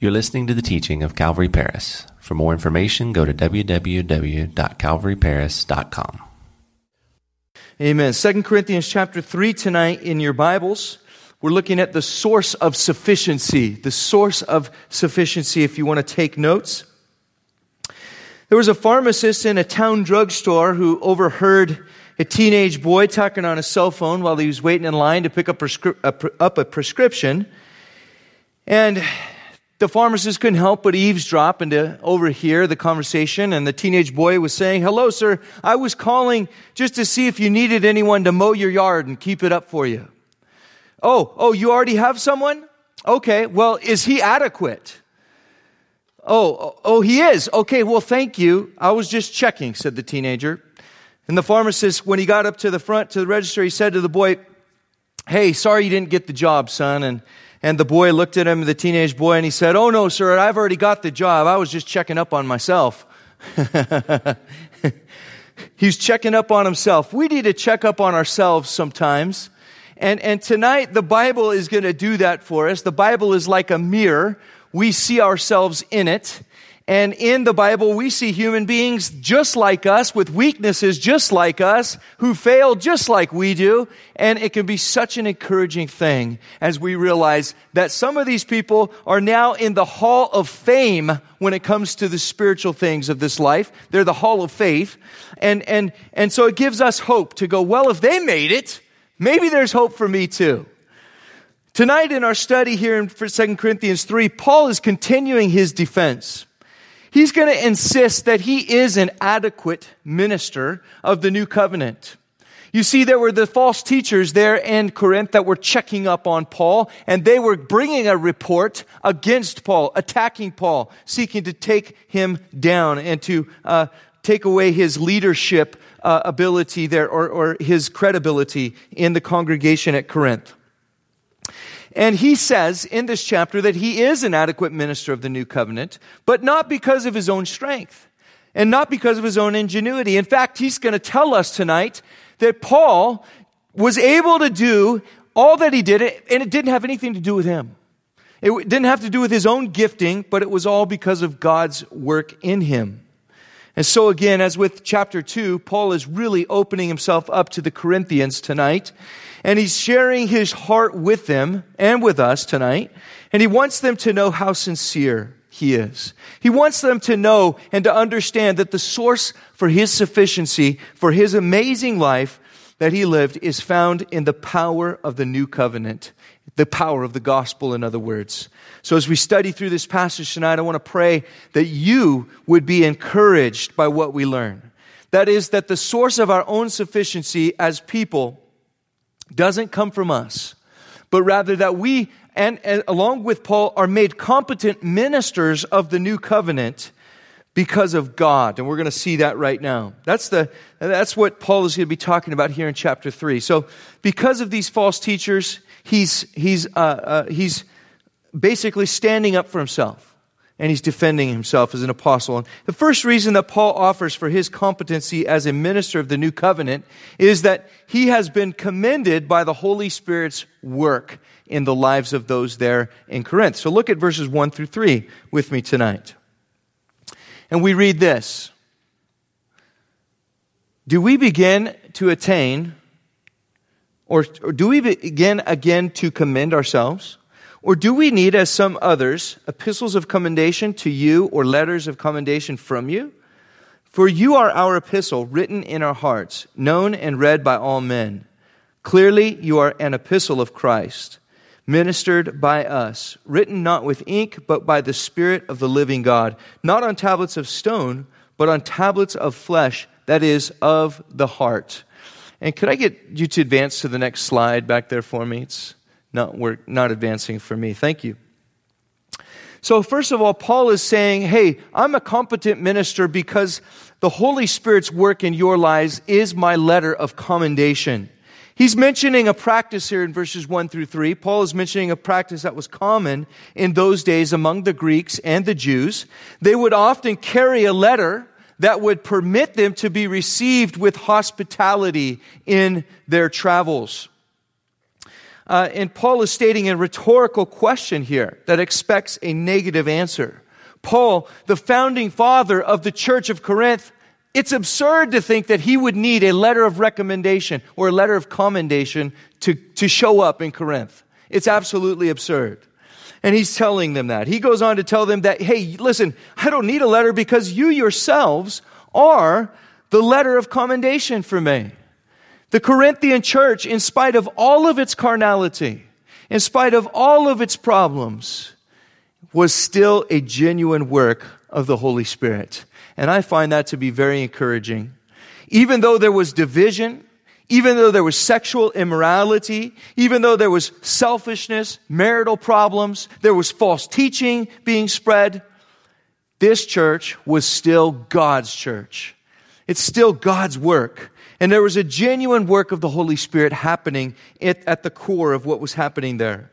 You're listening to the teaching of Calvary Paris. For more information, go to www.calvaryparis.com. Amen. 2 Corinthians chapter 3 tonight in your Bibles. We're looking at the source of sufficiency. The source of sufficiency, if you want to take notes. There was a pharmacist in a town drugstore who overheard a teenage boy talking on a cell phone while he was waiting in line to pick up, prescri- up a prescription. And the pharmacist couldn't help but eavesdrop and to overhear the conversation. And the teenage boy was saying, Hello, sir. I was calling just to see if you needed anyone to mow your yard and keep it up for you. Oh, oh, you already have someone? Okay. Well, is he adequate? Oh, oh, he is. Okay. Well, thank you. I was just checking, said the teenager. And the pharmacist, when he got up to the front to the register, he said to the boy, Hey, sorry you didn't get the job, son. And and the boy looked at him, the teenage boy, and he said, Oh, no, sir, I've already got the job. I was just checking up on myself. He's checking up on himself. We need to check up on ourselves sometimes. And, and tonight, the Bible is going to do that for us. The Bible is like a mirror. We see ourselves in it. And in the Bible, we see human beings just like us, with weaknesses just like us, who fail just like we do. And it can be such an encouraging thing as we realize that some of these people are now in the hall of fame when it comes to the spiritual things of this life. They're the hall of faith. And, and, and so it gives us hope to go, well, if they made it, maybe there's hope for me too. Tonight in our study here in 2 Corinthians 3, Paul is continuing his defense. He's going to insist that he is an adequate minister of the new covenant. You see, there were the false teachers there in Corinth that were checking up on Paul, and they were bringing a report against Paul, attacking Paul, seeking to take him down and to uh, take away his leadership uh, ability there or, or his credibility in the congregation at Corinth. And he says in this chapter that he is an adequate minister of the new covenant, but not because of his own strength and not because of his own ingenuity. In fact, he's going to tell us tonight that Paul was able to do all that he did, and it didn't have anything to do with him. It didn't have to do with his own gifting, but it was all because of God's work in him. And so, again, as with chapter 2, Paul is really opening himself up to the Corinthians tonight. And he's sharing his heart with them and with us tonight. And he wants them to know how sincere he is. He wants them to know and to understand that the source for his sufficiency, for his amazing life that he lived, is found in the power of the new covenant. The power of the gospel, in other words. So, as we study through this passage tonight, I want to pray that you would be encouraged by what we learn. That is, that the source of our own sufficiency as people doesn't come from us, but rather that we, and, and, along with Paul, are made competent ministers of the new covenant because of God. And we're going to see that right now. That's, the, that's what Paul is going to be talking about here in chapter 3. So, because of these false teachers, he's, he's, uh, uh, he's basically standing up for himself and he's defending himself as an apostle. And the first reason that Paul offers for his competency as a minister of the new covenant is that he has been commended by the Holy Spirit's work in the lives of those there in Corinth. So look at verses 1 through 3 with me tonight. And we read this Do we begin to attain, or, or do we begin again to commend ourselves? Or do we need, as some others, epistles of commendation to you or letters of commendation from you? For you are our epistle, written in our hearts, known and read by all men. Clearly, you are an epistle of Christ, ministered by us, written not with ink, but by the Spirit of the living God, not on tablets of stone, but on tablets of flesh, that is, of the heart. And could I get you to advance to the next slide back there for me? It's not, work, not advancing for me. Thank you. So, first of all, Paul is saying, Hey, I'm a competent minister because the Holy Spirit's work in your lives is my letter of commendation. He's mentioning a practice here in verses 1 through 3. Paul is mentioning a practice that was common in those days among the Greeks and the Jews. They would often carry a letter that would permit them to be received with hospitality in their travels. Uh, and Paul is stating a rhetorical question here that expects a negative answer. Paul, the founding father of the church of Corinth, it's absurd to think that he would need a letter of recommendation or a letter of commendation to, to show up in Corinth. It's absolutely absurd. And he's telling them that. He goes on to tell them that, hey, listen, I don't need a letter because you yourselves are the letter of commendation for me. The Corinthian church, in spite of all of its carnality, in spite of all of its problems, was still a genuine work of the Holy Spirit. And I find that to be very encouraging. Even though there was division, even though there was sexual immorality, even though there was selfishness, marital problems, there was false teaching being spread, this church was still God's church. It's still God's work. And there was a genuine work of the Holy Spirit happening at, the core of what was happening there.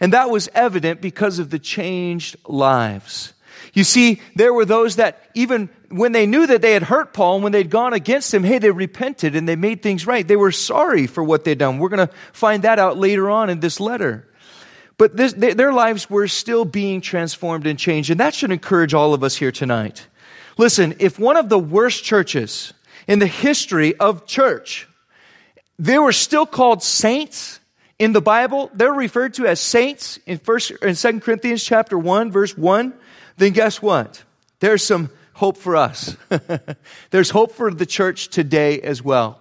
And that was evident because of the changed lives. You see, there were those that even when they knew that they had hurt Paul and when they'd gone against him, hey, they repented and they made things right. They were sorry for what they'd done. We're going to find that out later on in this letter. But this, their lives were still being transformed and changed. And that should encourage all of us here tonight. Listen, if one of the worst churches in the history of church, they were still called saints in the Bible, they're referred to as saints in first in 2 Corinthians chapter 1, verse 1, then guess what? There's some hope for us. There's hope for the church today as well.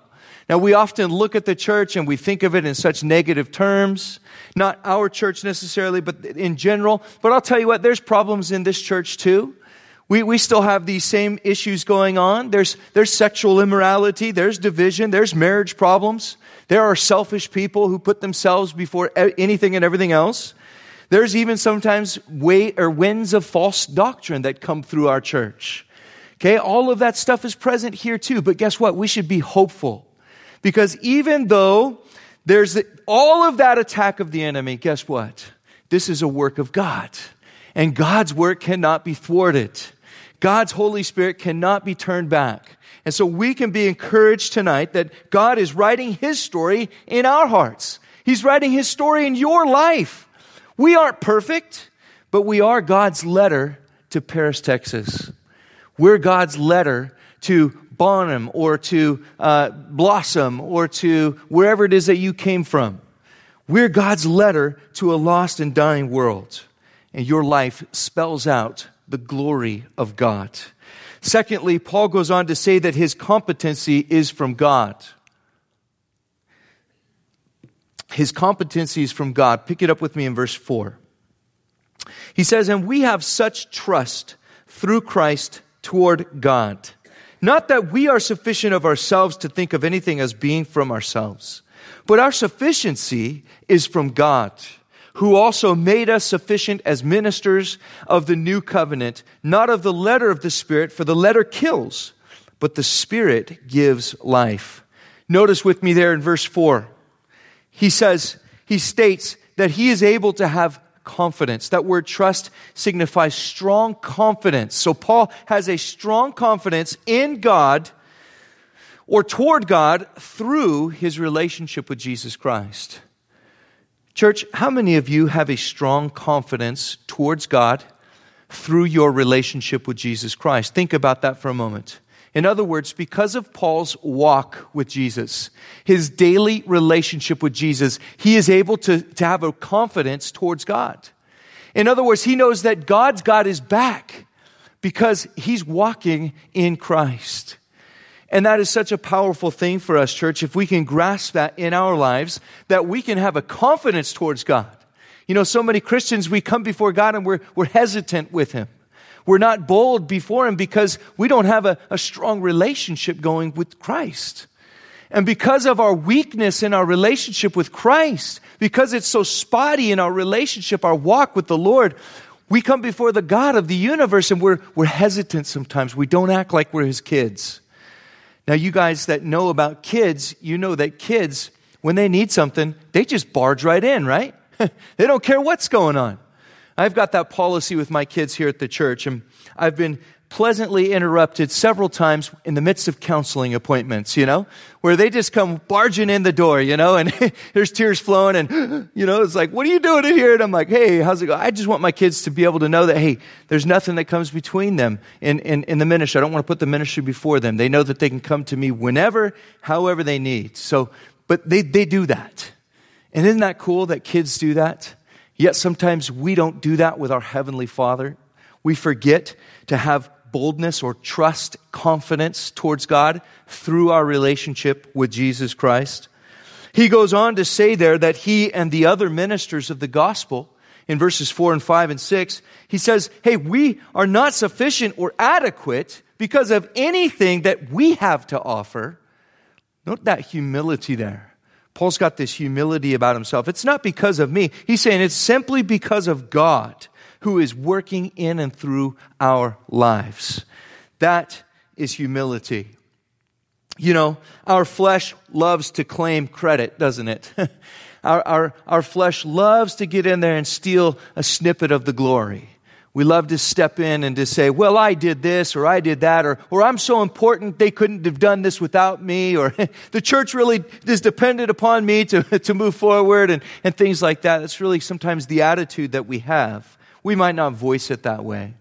Now, we often look at the church and we think of it in such negative terms. Not our church necessarily, but in general. But I'll tell you what, there's problems in this church too. We, we still have these same issues going on. There's, there's sexual immorality, there's division, there's marriage problems. There are selfish people who put themselves before anything and everything else. There's even sometimes way or winds of false doctrine that come through our church. Okay, all of that stuff is present here too. But guess what? We should be hopeful. Because even though there's all of that attack of the enemy, guess what? This is a work of God. And God's work cannot be thwarted. God's Holy Spirit cannot be turned back. And so we can be encouraged tonight that God is writing His story in our hearts. He's writing His story in your life. We aren't perfect, but we are God's letter to Paris, Texas. We're God's letter to Bonham or to uh, Blossom or to wherever it is that you came from. We're God's letter to a lost and dying world. And your life spells out the glory of God. Secondly, Paul goes on to say that his competency is from God. His competency is from God. Pick it up with me in verse 4. He says, And we have such trust through Christ toward God. Not that we are sufficient of ourselves to think of anything as being from ourselves, but our sufficiency is from God, who also made us sufficient as ministers of the new covenant, not of the letter of the Spirit, for the letter kills, but the Spirit gives life. Notice with me there in verse 4. He says, he states that he is able to have confidence. That word trust signifies strong confidence. So Paul has a strong confidence in God or toward God through his relationship with Jesus Christ. Church, how many of you have a strong confidence towards God through your relationship with Jesus Christ? Think about that for a moment. In other words, because of Paul's walk with Jesus, his daily relationship with Jesus, he is able to, to have a confidence towards God. In other words, he knows that God's God is back because he's walking in Christ. And that is such a powerful thing for us, church, if we can grasp that in our lives, that we can have a confidence towards God. You know, so many Christians, we come before God and we're, we're hesitant with Him. We're not bold before Him because we don't have a, a strong relationship going with Christ. And because of our weakness in our relationship with Christ, because it's so spotty in our relationship, our walk with the Lord, we come before the God of the universe and we're, we're hesitant sometimes. We don't act like we're His kids. Now, you guys that know about kids, you know that kids, when they need something, they just barge right in, right? they don't care what's going on. I've got that policy with my kids here at the church, and I've been pleasantly interrupted several times in the midst of counseling appointments, you know, where they just come barging in the door, you know, and there's tears flowing and, you know, it's like, what are you doing in here? And I'm like, hey, how's it going? I just want my kids to be able to know that, hey, there's nothing that comes between them in, in, in the ministry. I don't want to put the ministry before them. They know that they can come to me whenever, however they need. So, but they, they do that. And isn't that cool that kids do that? Yet sometimes we don't do that with our Heavenly Father. We forget to have boldness or trust, confidence towards God through our relationship with Jesus Christ. He goes on to say there that he and the other ministers of the gospel, in verses 4 and 5 and 6, he says, Hey, we are not sufficient or adequate because of anything that we have to offer. Note that humility there. Paul's got this humility about himself. It's not because of me. He's saying it's simply because of God who is working in and through our lives. That is humility. You know, our flesh loves to claim credit, doesn't it? our, our, our flesh loves to get in there and steal a snippet of the glory. We love to step in and to say, well, I did this or I did that or, or I'm so important they couldn't have done this without me or the church really is dependent upon me to, to move forward and, and things like that. That's really sometimes the attitude that we have. We might not voice it that way.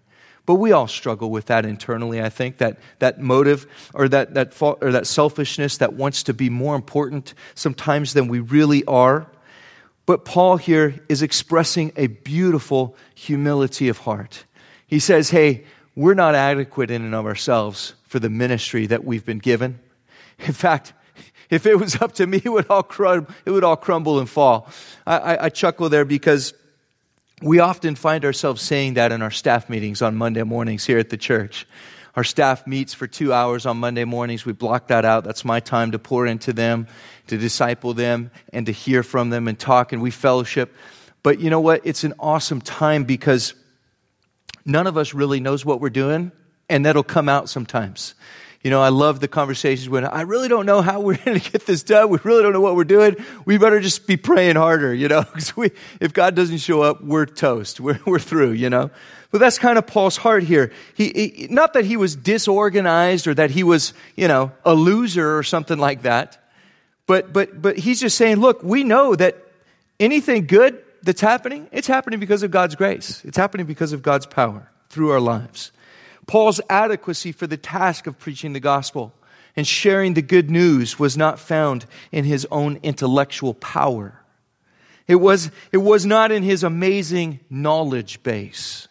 But we all struggle with that internally, I think, that, that motive or that, that, or that selfishness that wants to be more important sometimes than we really are. But Paul here is expressing a beautiful humility of heart. He says, Hey, we're not adequate in and of ourselves for the ministry that we've been given. In fact, if it was up to me, it would all, it would all crumble and fall. I, I, I chuckle there because we often find ourselves saying that in our staff meetings on Monday mornings here at the church. Our staff meets for two hours on Monday mornings. We block that out. That's my time to pour into them, to disciple them, and to hear from them and talk, and we fellowship. But you know what? It's an awesome time because none of us really knows what we're doing, and that'll come out sometimes. You know, I love the conversations when I really don't know how we're going to get this done. We really don't know what we're doing. We better just be praying harder, you know, because we, if God doesn't show up, we're toast. We're, we're through, you know. But that's kind of Paul's heart here. He, he, not that he was disorganized or that he was, you know, a loser or something like that. But, but, but he's just saying, look, we know that anything good that's happening, it's happening because of God's grace. It's happening because of God's power through our lives. Paul's adequacy for the task of preaching the gospel and sharing the good news was not found in his own intellectual power. It was, it was not in his amazing knowledge base.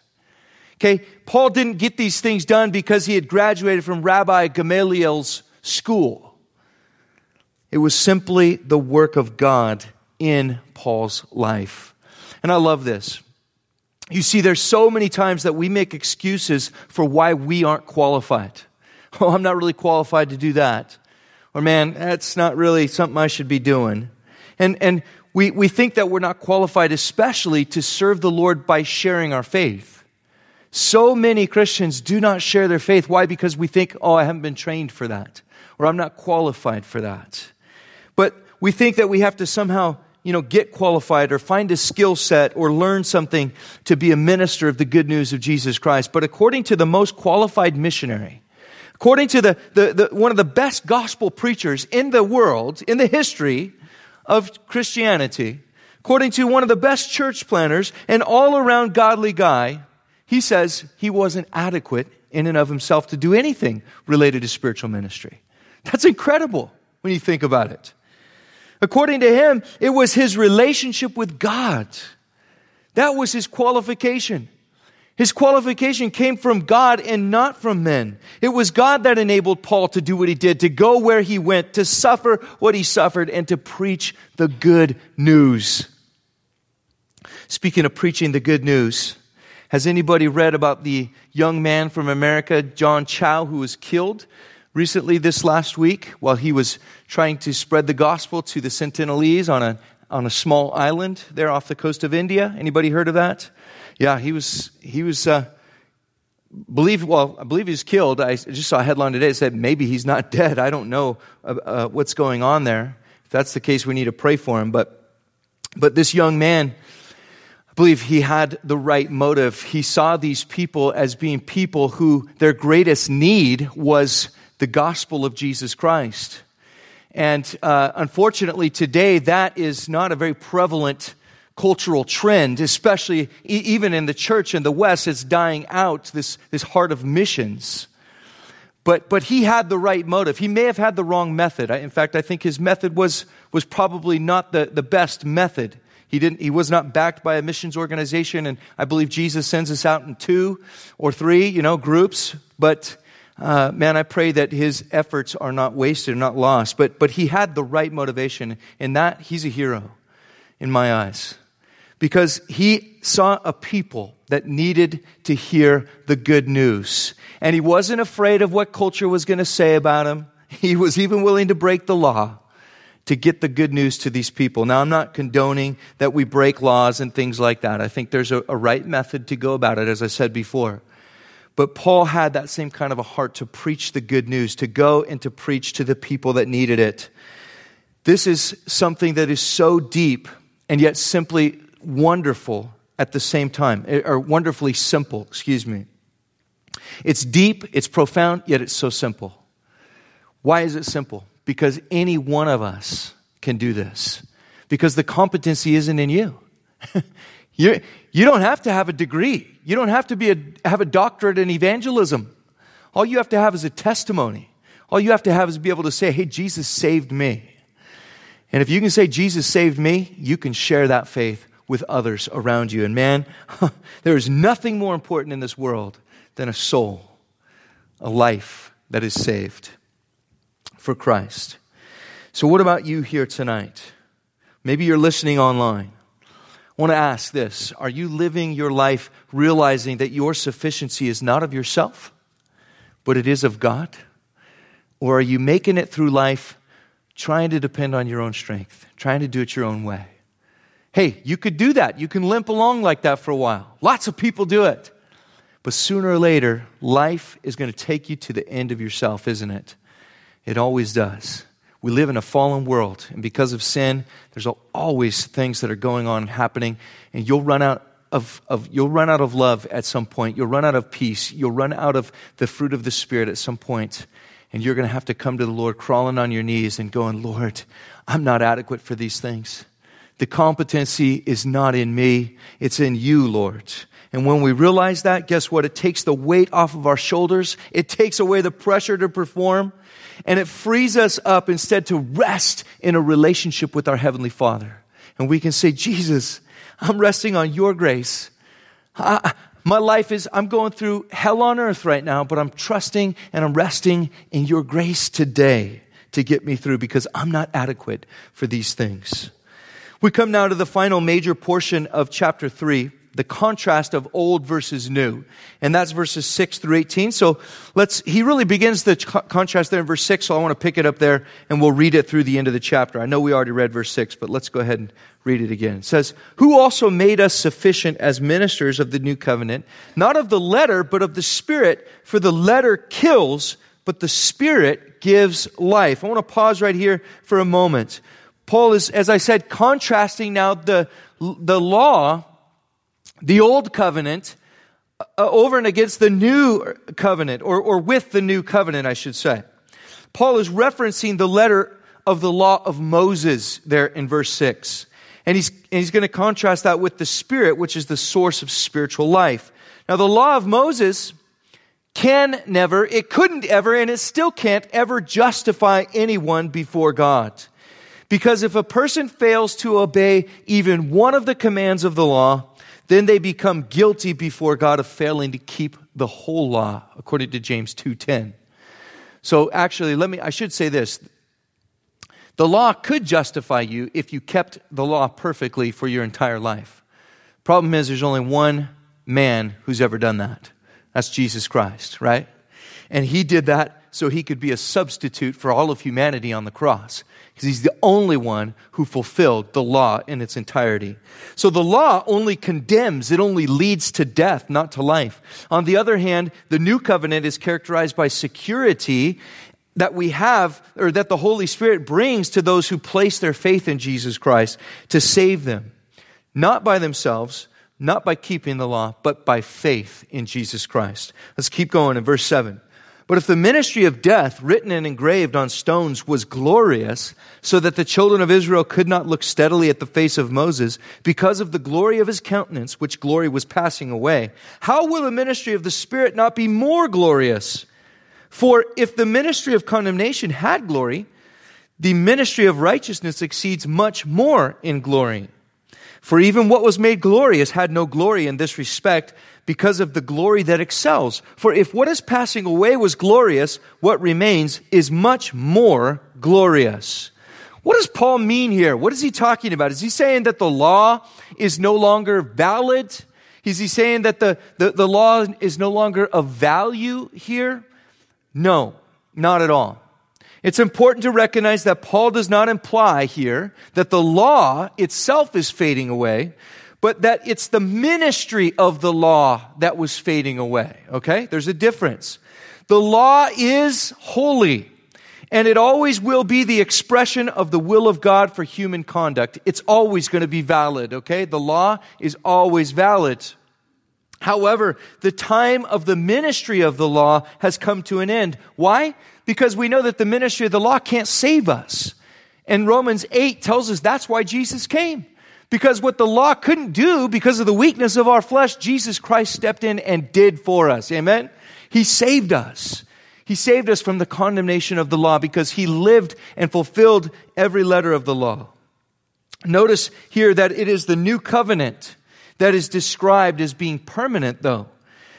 Okay, Paul didn't get these things done because he had graduated from Rabbi Gamaliel's school. It was simply the work of God in Paul's life. And I love this. You see, there's so many times that we make excuses for why we aren't qualified. Oh, I'm not really qualified to do that. Or, man, that's not really something I should be doing. And, and we, we think that we're not qualified, especially to serve the Lord by sharing our faith. So many Christians do not share their faith. Why? Because we think, oh, I haven't been trained for that, or I'm not qualified for that. But we think that we have to somehow you know, get qualified or find a skill set or learn something to be a minister of the good news of Jesus Christ. But according to the most qualified missionary, according to the, the, the, one of the best gospel preachers in the world, in the history of Christianity, according to one of the best church planners and all around godly guy, he says he wasn't adequate in and of himself to do anything related to spiritual ministry. That's incredible when you think about it. According to him, it was his relationship with God. That was his qualification. His qualification came from God and not from men. It was God that enabled Paul to do what he did, to go where he went, to suffer what he suffered, and to preach the good news. Speaking of preaching the good news, has anybody read about the young man from America, John Chau, who was killed recently this last week while he was trying to spread the gospel to the Sentinelese on a, on a small island there off the coast of India. Anybody heard of that? Yeah, he was, he was, uh, believe, well, I believe he's killed. I just saw a headline today that said maybe he's not dead. I don't know uh, uh, what's going on there. If that's the case, we need to pray for him. But, but this young man, I believe he had the right motive. He saw these people as being people who their greatest need was the gospel of Jesus Christ. And uh, unfortunately, today, that is not a very prevalent cultural trend, especially e- even in the church in the West. It's dying out, this, this heart of missions. But, but he had the right motive. He may have had the wrong method. In fact, I think his method was, was probably not the, the best method. He, didn't, he was not backed by a missions organization, and I believe Jesus sends us out in two or three, you know, groups. But uh, man, I pray that his efforts are not wasted, not lost. But, but he had the right motivation. and that, he's a hero in my eyes. Because he saw a people that needed to hear the good news. And he wasn't afraid of what culture was going to say about him. He was even willing to break the law to get the good news to these people. Now, I'm not condoning that we break laws and things like that. I think there's a, a right method to go about it, as I said before. But Paul had that same kind of a heart to preach the good news, to go and to preach to the people that needed it. This is something that is so deep and yet simply wonderful at the same time, eh, or wonderfully simple, excuse me. It's deep, it's profound, yet it's so simple. Why is it simple? Because any one of us can do this. Because the competency isn't in you. you, you don't have to have a degree. You don't have to be a, have a doctorate in evangelism. All you have to have is a testimony. All you have to have is be able to say, hey, Jesus saved me. And if you can say, Jesus saved me, you can share that faith with others around you. And man, there is nothing more important in this world than a soul, a life that is saved for Christ. So, what about you here tonight? Maybe you're listening online. I want to ask this Are you living your life realizing that your sufficiency is not of yourself, but it is of God? Or are you making it through life trying to depend on your own strength, trying to do it your own way? Hey, you could do that. You can limp along like that for a while. Lots of people do it. But sooner or later, life is going to take you to the end of yourself, isn't it? It always does. We live in a fallen world, and because of sin, there's always things that are going on and happening, and you'll run out of, of, you'll run out of love at some point. You'll run out of peace. You'll run out of the fruit of the Spirit at some point, and you're going to have to come to the Lord crawling on your knees and going, Lord, I'm not adequate for these things. The competency is not in me, it's in you, Lord. And when we realize that, guess what? It takes the weight off of our shoulders. It takes away the pressure to perform and it frees us up instead to rest in a relationship with our Heavenly Father. And we can say, Jesus, I'm resting on your grace. I, my life is, I'm going through hell on earth right now, but I'm trusting and I'm resting in your grace today to get me through because I'm not adequate for these things. We come now to the final major portion of chapter 3 the contrast of old versus new. And that's verses 6 through 18. So let's, he really begins the co- contrast there in verse 6, so I want to pick it up there and we'll read it through the end of the chapter. I know we already read verse 6, but let's go ahead and read it again. It says, Who also made us sufficient as ministers of the new covenant, not of the letter, but of the Spirit, for the letter kills, but the Spirit gives life. I want to pause right here for a moment. Paul is, as I said, contrasting now the, the law the old covenant uh, over and against the new covenant, or, or with the new covenant, I should say. Paul is referencing the letter of the law of Moses there in verse 6. And he's, and he's going to contrast that with the Spirit, which is the source of spiritual life. Now, the law of Moses can never, it couldn't ever, and it still can't ever justify anyone before God. Because if a person fails to obey even one of the commands of the law, then they become guilty before God of failing to keep the whole law, according to James 2:10. So actually, let me I should say this. The law could justify you if you kept the law perfectly for your entire life. Problem is there's only one man who's ever done that. That's Jesus Christ, right? And he did that so he could be a substitute for all of humanity on the cross because he's the only one who fulfilled the law in its entirety. So the law only condemns, it only leads to death, not to life. On the other hand, the new covenant is characterized by security that we have, or that the Holy Spirit brings to those who place their faith in Jesus Christ to save them, not by themselves, not by keeping the law, but by faith in Jesus Christ. Let's keep going in verse 7. But if the ministry of death, written and engraved on stones, was glorious, so that the children of Israel could not look steadily at the face of Moses because of the glory of his countenance, which glory was passing away, how will the ministry of the Spirit not be more glorious? For if the ministry of condemnation had glory, the ministry of righteousness exceeds much more in glory. For even what was made glorious had no glory in this respect because of the glory that excels. For if what is passing away was glorious, what remains is much more glorious. What does Paul mean here? What is he talking about? Is he saying that the law is no longer valid? Is he saying that the, the, the law is no longer of value here? No, not at all. It's important to recognize that Paul does not imply here that the law itself is fading away, but that it's the ministry of the law that was fading away. Okay? There's a difference. The law is holy, and it always will be the expression of the will of God for human conduct. It's always going to be valid, okay? The law is always valid. However, the time of the ministry of the law has come to an end. Why? Because we know that the ministry of the law can't save us. And Romans 8 tells us that's why Jesus came. Because what the law couldn't do because of the weakness of our flesh, Jesus Christ stepped in and did for us. Amen? He saved us. He saved us from the condemnation of the law because he lived and fulfilled every letter of the law. Notice here that it is the new covenant that is described as being permanent, though.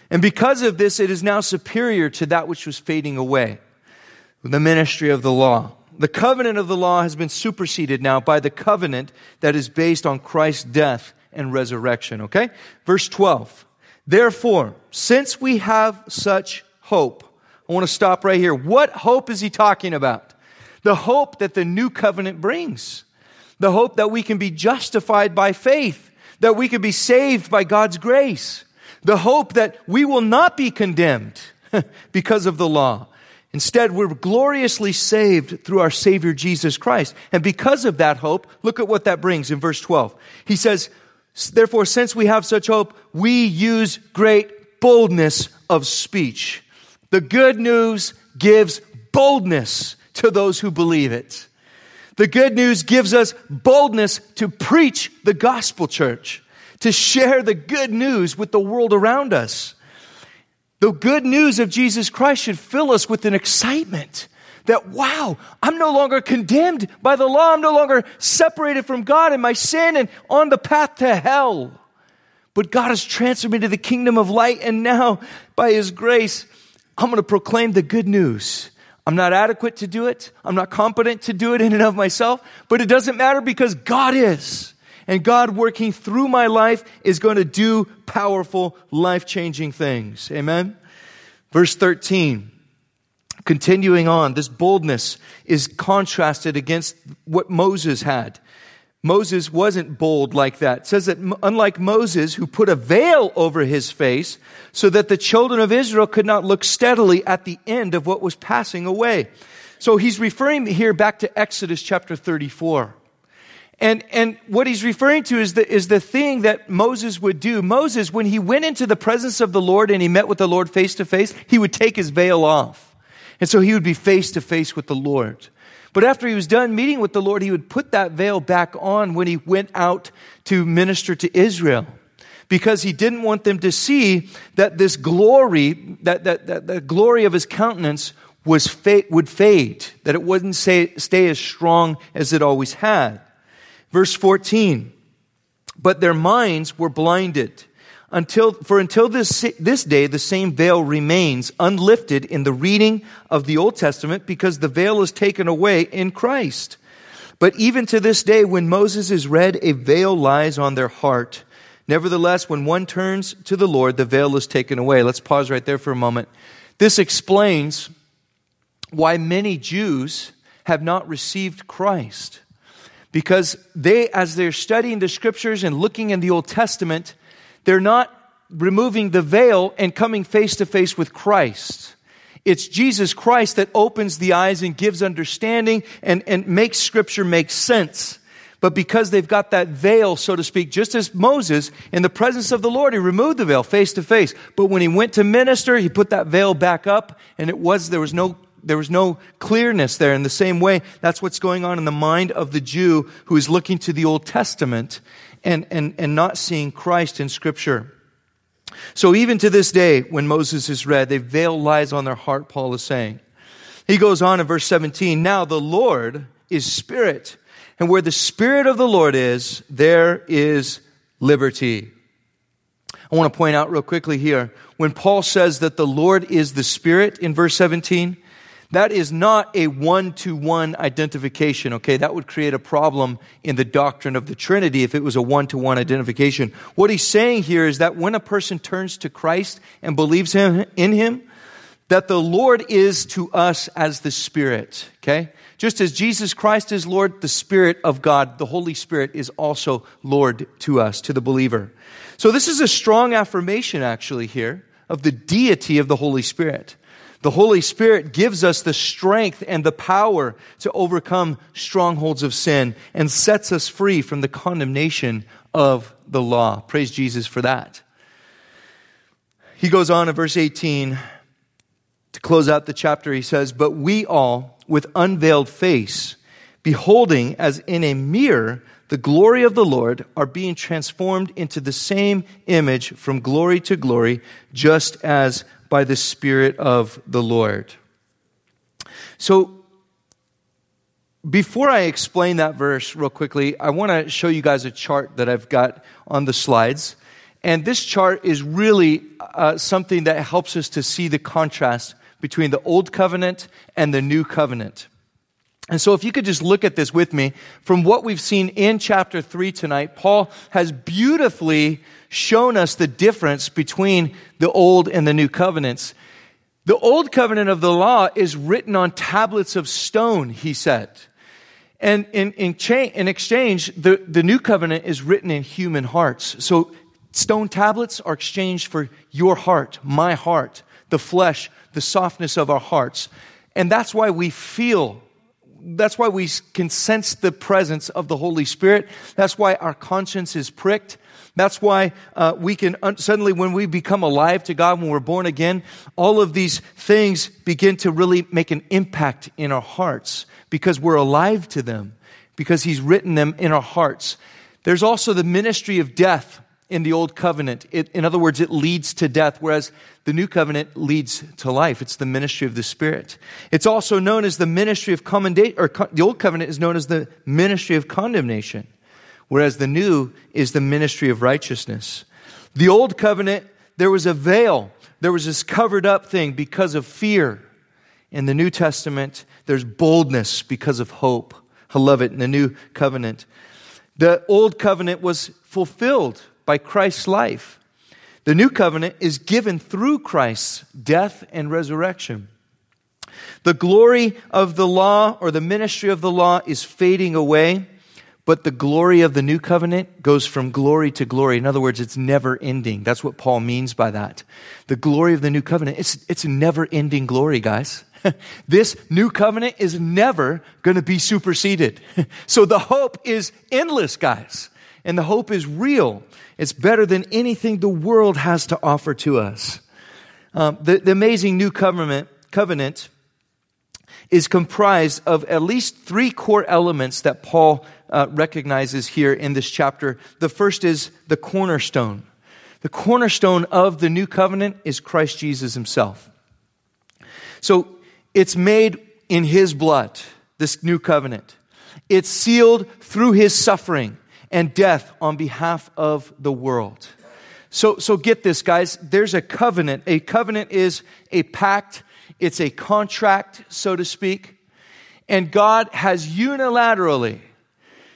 And because of this, it is now superior to that which was fading away the ministry of the law. The covenant of the law has been superseded now by the covenant that is based on Christ's death and resurrection. Okay? Verse 12. Therefore, since we have such hope, I want to stop right here. What hope is he talking about? The hope that the new covenant brings. The hope that we can be justified by faith that we can be saved by God's grace. The hope that we will not be condemned because of the law. Instead, we're gloriously saved through our Savior Jesus Christ. And because of that hope, look at what that brings in verse 12. He says, Therefore, since we have such hope, we use great boldness of speech. The good news gives boldness to those who believe it. The good news gives us boldness to preach the gospel, church, to share the good news with the world around us. The good news of Jesus Christ should fill us with an excitement that, wow, I'm no longer condemned by the law. I'm no longer separated from God and my sin and on the path to hell. But God has transferred me to the kingdom of light, and now, by His grace, I'm going to proclaim the good news I'm not adequate to do it. I'm not competent to do it in and of myself, but it doesn't matter because God is. And God working through my life is going to do powerful, life changing things. Amen. Verse 13. Continuing on, this boldness is contrasted against what Moses had. Moses wasn't bold like that. It says that unlike Moses, who put a veil over his face so that the children of Israel could not look steadily at the end of what was passing away. So he's referring here back to Exodus chapter 34. And, and what he's referring to is the, is the thing that Moses would do. Moses, when he went into the presence of the Lord and he met with the Lord face to face, he would take his veil off. And so he would be face to face with the Lord. But after he was done meeting with the Lord, he would put that veil back on when he went out to minister to Israel. Because he didn't want them to see that this glory, that, that, that the glory of his countenance was fa- would fade, that it wouldn't say, stay as strong as it always had. Verse 14, but their minds were blinded until, for until this, this day, the same veil remains unlifted in the reading of the Old Testament because the veil is taken away in Christ. But even to this day, when Moses is read, a veil lies on their heart. Nevertheless, when one turns to the Lord, the veil is taken away. Let's pause right there for a moment. This explains why many Jews have not received Christ. Because they, as they're studying the scriptures and looking in the Old Testament, they're not removing the veil and coming face to face with Christ. It's Jesus Christ that opens the eyes and gives understanding and, and makes scripture make sense. but because they've got that veil, so to speak, just as Moses, in the presence of the Lord, he removed the veil face to face. But when he went to minister, he put that veil back up, and it was, there was no there was no clearness there. In the same way, that's what's going on in the mind of the Jew who is looking to the Old Testament and, and, and not seeing Christ in Scripture. So even to this day, when Moses is read, the veil lies on their heart, Paul is saying. He goes on in verse 17, Now the Lord is Spirit, and where the Spirit of the Lord is, there is liberty. I want to point out real quickly here, when Paul says that the Lord is the Spirit in verse 17, that is not a one to one identification, okay? That would create a problem in the doctrine of the Trinity if it was a one to one identification. What he's saying here is that when a person turns to Christ and believes him, in him, that the Lord is to us as the Spirit, okay? Just as Jesus Christ is Lord, the Spirit of God, the Holy Spirit, is also Lord to us, to the believer. So this is a strong affirmation, actually, here of the deity of the Holy Spirit. The Holy Spirit gives us the strength and the power to overcome strongholds of sin and sets us free from the condemnation of the law. Praise Jesus for that. He goes on in verse 18 to close out the chapter. He says, But we all, with unveiled face, beholding as in a mirror the glory of the Lord, are being transformed into the same image from glory to glory, just as by the Spirit of the Lord. So, before I explain that verse real quickly, I want to show you guys a chart that I've got on the slides. And this chart is really uh, something that helps us to see the contrast between the Old Covenant and the New Covenant. And so, if you could just look at this with me, from what we've seen in chapter 3 tonight, Paul has beautifully shown us the difference between the old and the new covenants. The old covenant of the law is written on tablets of stone, he said. And in, in, cha- in exchange, the, the new covenant is written in human hearts. So stone tablets are exchanged for your heart, my heart, the flesh, the softness of our hearts. And that's why we feel that's why we can sense the presence of the Holy Spirit. That's why our conscience is pricked. That's why uh, we can un- suddenly, when we become alive to God, when we're born again, all of these things begin to really make an impact in our hearts because we're alive to them, because He's written them in our hearts. There's also the ministry of death in the old covenant. It, in other words, it leads to death, whereas the new covenant leads to life. It's the ministry of the Spirit. It's also known as the ministry of commendation, or the old covenant is known as the ministry of condemnation whereas the new is the ministry of righteousness. The old covenant, there was a veil, there was this covered up thing because of fear. In the New Testament, there's boldness because of hope. I love it in the new covenant. The old covenant was fulfilled by Christ's life. The new covenant is given through Christ's death and resurrection. The glory of the law or the ministry of the law is fading away. But the glory of the new covenant goes from glory to glory. In other words, it's never ending. That's what Paul means by that. The glory of the new covenant, it's, it's never ending glory, guys. this new covenant is never going to be superseded. so the hope is endless, guys. And the hope is real. It's better than anything the world has to offer to us. Um, the, the amazing new covenant, covenant is comprised of at least three core elements that Paul uh, recognizes here in this chapter. The first is the cornerstone. The cornerstone of the new covenant is Christ Jesus himself. So it's made in his blood, this new covenant. It's sealed through his suffering and death on behalf of the world. So, so get this, guys. There's a covenant. A covenant is a pact it's a contract, so to speak. And God has unilaterally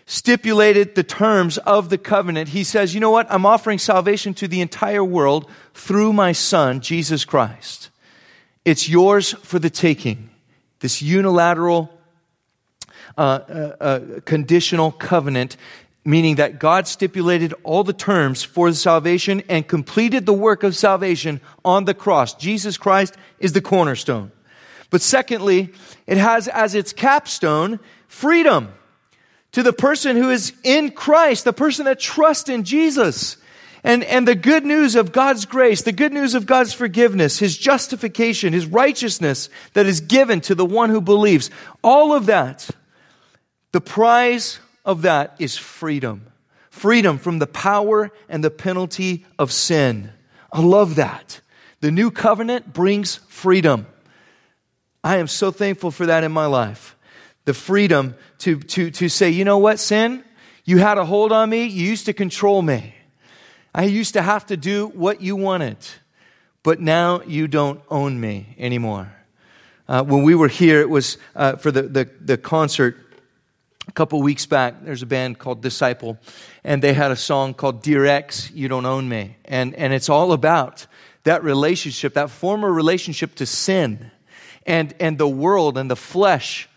stipulated the terms of the covenant. He says, you know what? I'm offering salvation to the entire world through my son, Jesus Christ. It's yours for the taking. This unilateral, uh, uh, uh, conditional covenant meaning that God stipulated all the terms for salvation and completed the work of salvation on the cross. Jesus Christ is the cornerstone. But secondly, it has as its capstone freedom to the person who is in Christ, the person that trusts in Jesus. And, and the good news of God's grace, the good news of God's forgiveness, His justification, His righteousness that is given to the one who believes, all of that, the prize of that is freedom. Freedom from the power and the penalty of sin. I love that. The new covenant brings freedom. I am so thankful for that in my life. The freedom to, to, to say, you know what, sin? You had a hold on me. You used to control me. I used to have to do what you wanted, but now you don't own me anymore. Uh, when we were here, it was uh, for the, the, the concert a couple weeks back. There's a band called Disciple, and they had a song called Dear X, You Don't Own Me. And, and it's all about that relationship, that former relationship to sin and, and the world and the flesh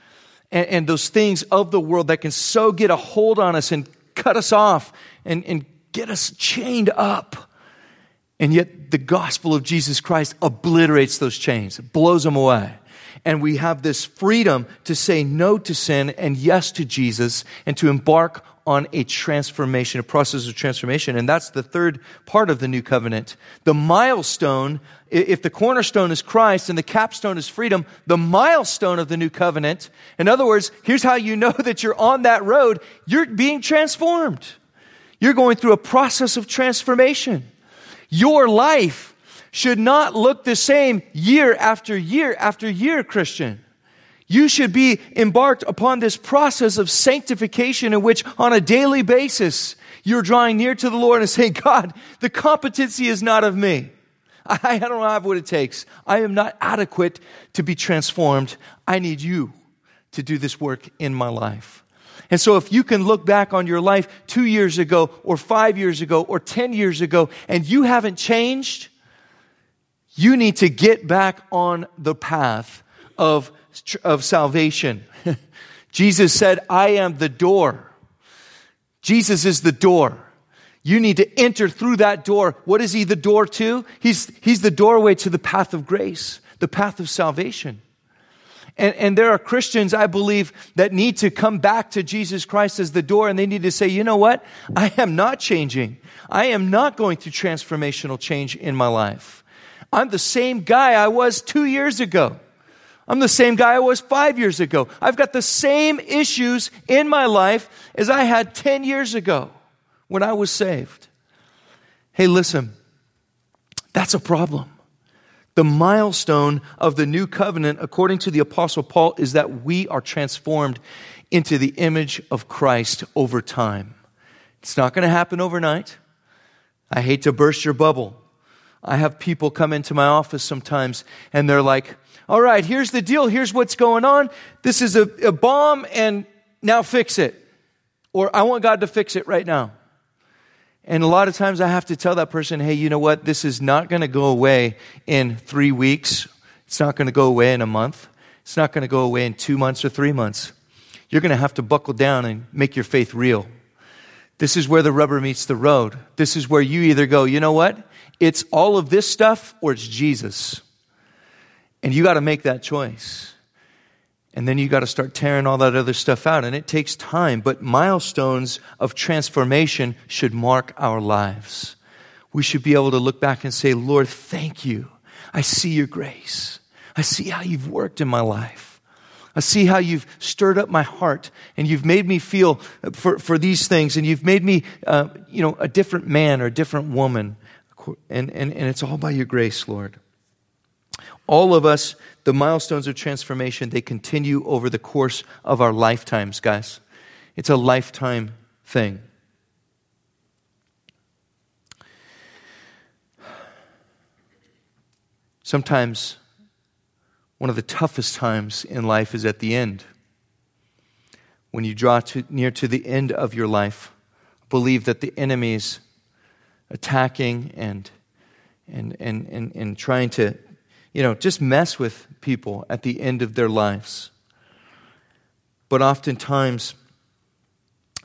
and, and those things of the world that can so get a hold on us and cut us off and, and get us chained up. And yet, the gospel of Jesus Christ obliterates those chains, blows them away. And we have this freedom to say no to sin and yes to Jesus and to embark on a transformation, a process of transformation. And that's the third part of the new covenant. The milestone, if the cornerstone is Christ and the capstone is freedom, the milestone of the new covenant, in other words, here's how you know that you're on that road, you're being transformed. You're going through a process of transformation. Your life should not look the same year after year after year, Christian. You should be embarked upon this process of sanctification in which, on a daily basis, you're drawing near to the Lord and saying, God, the competency is not of me. I, don't have what it takes. I am not adequate to be transformed. I need you to do this work in my life. And so if you can look back on your life two years ago or five years ago or 10 years ago and you haven't changed, you need to get back on the path of, of salvation. Jesus said, I am the door. Jesus is the door. You need to enter through that door. What is he the door to? He's, he's the doorway to the path of grace, the path of salvation. And, and there are Christians, I believe, that need to come back to Jesus Christ as the door and they need to say, you know what? I am not changing. I am not going through transformational change in my life. I'm the same guy I was two years ago. I'm the same guy I was five years ago. I've got the same issues in my life as I had 10 years ago when I was saved. Hey, listen, that's a problem. The milestone of the new covenant, according to the Apostle Paul, is that we are transformed into the image of Christ over time. It's not going to happen overnight. I hate to burst your bubble. I have people come into my office sometimes and they're like, all right, here's the deal. Here's what's going on. This is a, a bomb and now fix it. Or I want God to fix it right now. And a lot of times I have to tell that person, hey, you know what? This is not going to go away in three weeks. It's not going to go away in a month. It's not going to go away in two months or three months. You're going to have to buckle down and make your faith real. This is where the rubber meets the road. This is where you either go, you know what? It's all of this stuff or it's Jesus. And you got to make that choice. And then you got to start tearing all that other stuff out. And it takes time, but milestones of transformation should mark our lives. We should be able to look back and say, Lord, thank you. I see your grace. I see how you've worked in my life. I see how you've stirred up my heart and you've made me feel for, for these things and you've made me, uh, you know, a different man or a different woman. And, and, and it's all by your grace, Lord. All of us the milestones of transformation, they continue over the course of our lifetimes, guys. It's a lifetime thing. Sometimes one of the toughest times in life is at the end. When you draw to, near to the end of your life, believe that the enemy is attacking and, and, and, and, and trying to you know, just mess with people at the end of their lives. But oftentimes,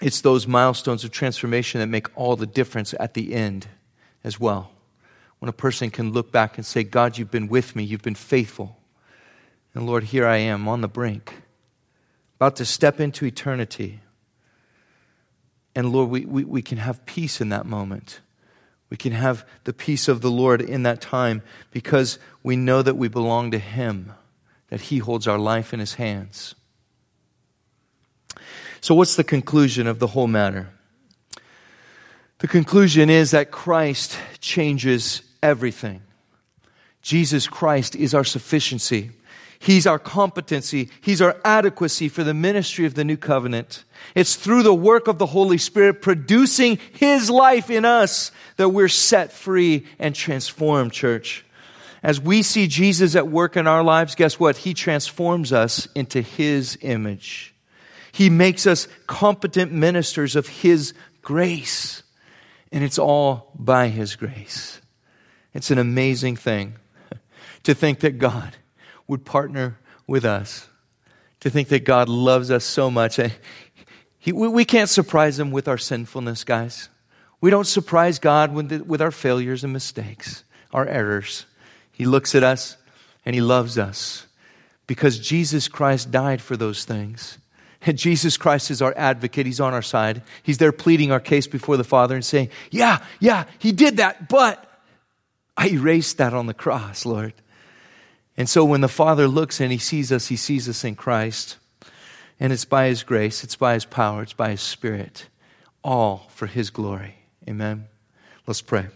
it's those milestones of transformation that make all the difference at the end as well. When a person can look back and say, God, you've been with me, you've been faithful. And Lord, here I am on the brink, about to step into eternity. And Lord, we, we, we can have peace in that moment. We can have the peace of the Lord in that time because we know that we belong to Him, that He holds our life in His hands. So, what's the conclusion of the whole matter? The conclusion is that Christ changes everything. Jesus Christ is our sufficiency. He's our competency. He's our adequacy for the ministry of the new covenant. It's through the work of the Holy Spirit producing His life in us that we're set free and transformed, church. As we see Jesus at work in our lives, guess what? He transforms us into His image. He makes us competent ministers of His grace. And it's all by His grace. It's an amazing thing to think that God would partner with us, to think that God loves us so much. He, we can't surprise Him with our sinfulness, guys. We don't surprise God with, the, with our failures and mistakes, our errors. He looks at us and He loves us because Jesus Christ died for those things. And Jesus Christ is our advocate. He's on our side. He's there pleading our case before the Father and saying, Yeah, yeah, He did that, but I erased that on the cross, Lord. And so when the Father looks and He sees us, He sees us in Christ. And it's by His grace, it's by His power, it's by His Spirit, all for His glory. Amen. Let's pray.